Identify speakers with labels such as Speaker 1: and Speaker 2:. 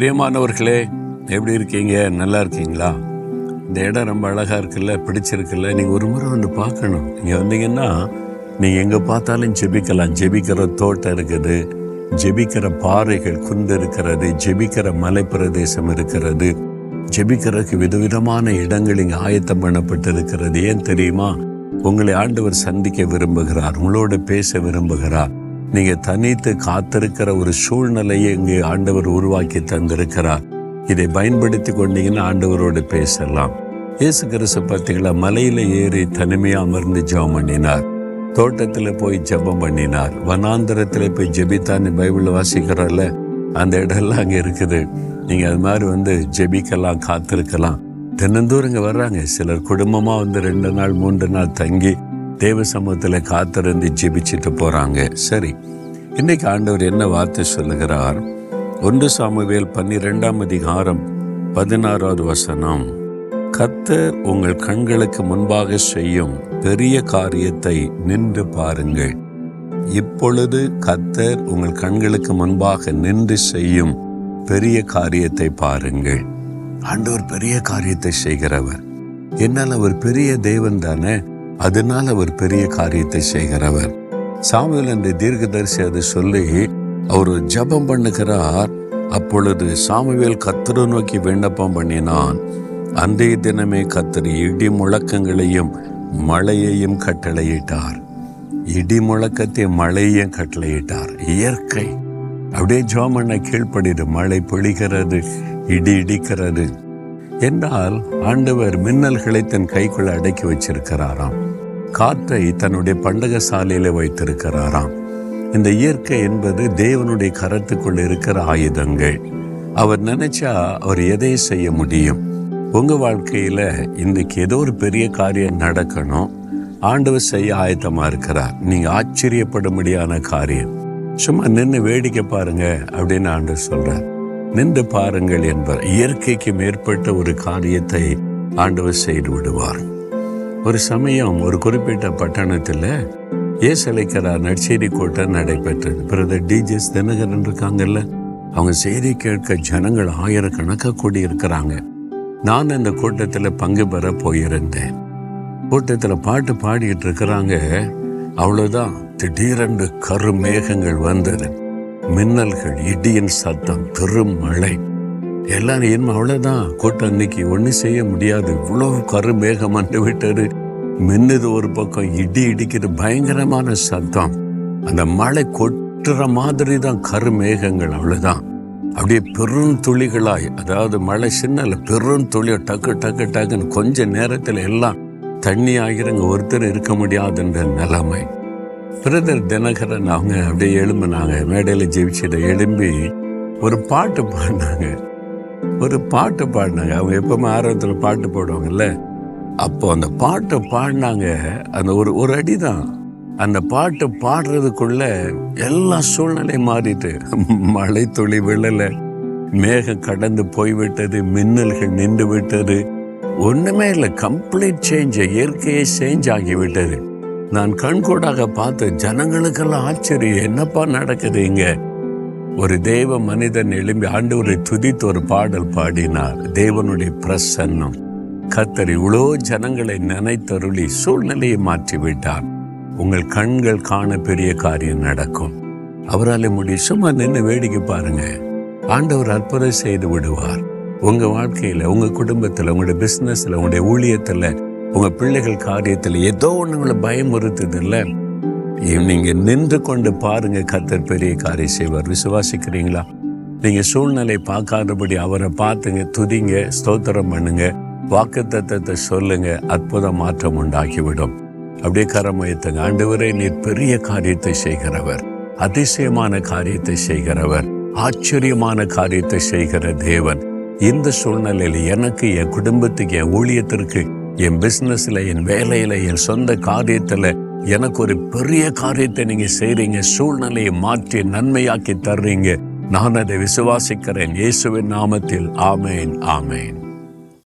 Speaker 1: பிரியமானவர்களே எப்படி இருக்கீங்க? நல்லா இருக்கீங்களா? இந்த இடம் ரொம்ப அழகாக இருக்குல்ல பிடிச்சிருக்குல்ல நீங்கள் ஒரு முறை வந்து பார்க்கணும். இங்கே வந்தீங்கன்னா நீங்கள் எங்கே பார்த்தாலும் ஜெபிக்கலாம். ஜெபிக்கிற தோட்டம் இருக்குது ஜெபிக்கிற பாறைகள் குந்து இருக்கிறது ஜெபிக்கிற மலை பிரதேசம் இருக்கிறது ஜெபிக்கிறதுக்கு விதவிதமான இடங்கள் இங்கே ஆயத்தம் பண்ணப்பட்டு இருக்கிறது ஏன் தெரியுமா? உங்களை ஆண்டவர் சந்திக்க விரும்புகிறார் உங்களோட பேச விரும்புகிறார். நீங்க தனித்து காத்திருக்கிற ஒரு சூழ்நிலையை இங்கே ஆண்டவர் உருவாக்கி தந்திருக்கிறார். இதை பயன்படுத்தி கொண்டீங்கன்னா ஆண்டவரோடு பேசலாம். இயேசு கிறிஸ்து பார்த்தீங்களா மலையில ஏறி தனிமையா அமர்ந்து ஜெபம் பண்ணினார். தோட்டத்தில் போய் ஜெபம் பண்ணினார். வனாந்திரத்தில் போய் ஜெபித்தான்னு பைபிள் வாசிக்கிறோம்ல அந்த இடம்லாம் அங்கே இருக்குது. நீங்கள் அது மாதிரி வந்து ஜெபிக்கலாம் காத்திருக்கலாம். தினந்தோறும் இங்கே வர்றாங்க. சிலர் குடும்பமாக வந்து ரெண்டு நாள் மூன்று நாள் தங்கி தேவ சமூகத்தில் காத்திருந்து ஜெபிச்சுட்டு போகிறாங்க சரி இன்னைக்கு ஆண்டவர் என்ன வார்த்தை சொல்லுகிறார்? ஒன்று சாமுவேல் பன்னிரெண்டாம் அதிகாரம் பதினாறாவது வசனம். கத்தர் உங்கள் கண்களுக்கு முன்பாக செய்யும் பெரிய காரியத்தை நின்று பாருங்கள். இப்பொழுது கத்தர் உங்கள் கண்களுக்கு முன்பாக நின்று செய்யும் பெரிய காரியத்தை பாருங்கள். ஆண்டவர் பெரிய காரியத்தை செய்கிறவர். என்னால் அவர் பெரிய தேவன் தானே? அதனால் அவர் பெரிய காரியத்தை செய்கிறவர். சாமுவேல் என்று தீர்க்கதரிசி அதை சொல்லி அவர் ஜபம் ஜெபம் பண்ணுகிறார். அப்பொழுது சாமுவேல் கத்தரை நோக்கி விண்ணப்பம் பண்ணினான். அன்றைய தினமே கத்தர் இடி முழக்கங்களையும் மழையையும் கட்டளையிட்டார். இடி முழக்கத்தை மழையையும் கட்டளையிட்டார். இயற்கை. அப்படியே ஜோமண்ண கீழ்ப்படிது. மழை பொழிகிறது இடி இடிக்கிறது. என்றால் ஆண்டவர் மின்னல்களை தன் கைக்குள்ள அடக்கி வச்சிருக்கிறாராம். காற்றை தன்னுடைய பண்டக சாலையில் வைத்திருக்கிறாராம். இந்த இயற்கை என்பது தேவனுடைய கரத்துக்குள் இருக்கிற ஆயுதங்கள். அவர் நினைச்சா அவர் எதை செய்ய முடியும்? உங்க வாழ்க்கையில இன்னைக்கு ஏதோ ஒரு பெரிய காரியம் நடக்கணும். ஆண்டவர் செய்ய ஆயத்தமா இருக்கிறார். நீங்க ஆச்சரியப்படும்படியான காரியம். சும்மா நின்று வேடிக்கை பாருங்க அப்படின்னு ஆண்டவர் சொல்றார். நின்று பாருங்கள் என்பார். இயற்கைக்கு மேற்பட்ட ஒரு காரியத்தை ஆண்டவர் செய்து விடுவார். ஒரு சமயம் ஒரு குறிப்பிட்ட பட்டணத்தில் ஏசலைக்கரா நற்செய்தி கூட்டம் நடைபெற்றது. பிரதர் டிஜிஎஸ் தினகரன் இருக்காங்கல்ல அவங்க செய்தி கேட்க ஜனங்கள் ஆயிரக்கணக்காக கூடி இருக்கிறாங்க நான் அந்த கூட்டத்தில் பங்கு பெற போயிருந்தேன். கூட்டத்தில் பாட்டு பாடிக்கிட்டு இருக்கிறாங்க. அவ்வளோதான் திடீரென்று கரு மேகங்கள் வந்தது. மின்னல்கள் இடியின் சத்தம் பெரும் மழை எல்லாரும் என் அவ்வளோதான் கூட்டம் அன்னைக்கு ஒன்றும் செய்ய முடியாது. இவ்வளோ கரு மேகம் வந்து விட்டது. மின்னுது ஒரு பக்கம் இடி இடிக்கிற பயங்கரமான சத்தம். அந்த மழை கொட்டுற மாதிரி தான் கரு மேகங்கள் அவ்வளோதான் அப்படியே பெரும் துளிகளாய் அதாவது மழை சின்னல பெரும் துளியோ டக்கு டக்கு டக்குன்னு கொஞ்ச நேரத்தில் எல்லாம் தண்ணி ஆகிறங்க ஒருத்தர் இருக்க முடியாதுன்ற நிலைமை. பிரதர் தினகரன் அவங்க அப்படியே எழும்புனாங்க. மேடையில் ஜெயிச்சிட எழும்பி ஒரு பாட்டு பாடினாங்க. ஒரு பாட்டு பாடினாங்க. அவங்க எப்பவுமே ஆரம்பத்தில் பாட்டு பாடுவாங்கல்ல. அப்போ அந்த பாட்டை பாடினாங்க. அந்த ஒரு ஒரு அடி தான் அந்த பாட்டு பாடுறதுக்குள்ள எல்லா சூழ்நிலையும் மாறிட்டு. மழை துளி விழல. மேகம் கடந்து போய்விட்டது. மின்னல்கள் நின்று விட்டது. ஒன்றுமே இல்லை. கம்ப்ளீட் சேஞ்ச் இயற்கையே சேஞ்ச் ஆகிவிட்டது. நான் கண்கூடாக பார்த்து ஜனங்களுக்கெல்லாம் ஆச்சரியம். என்னப்பா நடக்குது இங்கே? ஒரு தேவ மனிதன் எழும்பி ஆண்டவரை துதித்து ஒரு பாடல் பாடினார். தேவனுடைய பிரசன்னம். கத்தர் இவ்வளோ ஜனங்களை நினைத்தருளி சூழ்நிலையை மாற்றி விட்டார் உங்கள் கண்கள் காண பெரிய காரியம் நடக்கும். அவரால் முடியும். சும்மா நின்று வேடிக்கை பாருங்க. ஆண்டவர் அற்புதம் செய்து விடுவார். உங்க வாழ்க்கையில உங்க குடும்பத்துல உங்களுடைய பிசினஸ்ல உங்களுடைய ஊழியத்துல உங்க பிள்ளைகள் காரியத்துல ஏதோ ஒண்ணு உங்களை பயமுறுத்துது இல்லை? நீங்க நின்று கொண்டு பாருங்க கத்தர் பெரிய காரியம் செய்வார். விசுவாசிக்கிறீங்களா? நீங்க சூழ்நிலை பார்க்காதபடி அவரை பார்த்துங்க துதிங்க ஸ்தோத்திரம் பண்ணுங்க வாக்கு தத்தத்தை சொல்லுங்க அற்புத மாற்றம் உண்டாகிவிடும். அப்படியே கரமயத்துங்க. ஆண்டவரே நீர் பெரிய காரியத்தை செய்கிறவர். அதிசயமான காரியத்தை செய்கிறவர். ஆச்சரியமான காரியத்தை செய்கிற தேவன். இந்த சூழ்நிலையில எனக்கு என் குடும்பத்துக்கு என் ஊழியத்திற்கு என் பிசினஸ்ல என் வேலையில என் சொந்த காரியத்துல எனக்கு ஒரு பெரிய காரியத்தை நீங்க செய்றீங்க சூழ்நிலையை மாற்றி நன்மையாக்கி தர்றீங்க. நான் அதை விசுவாசிக்கிறேன். இயேசுவின் நாமத்தில். ஆமேன் ஆமேன்.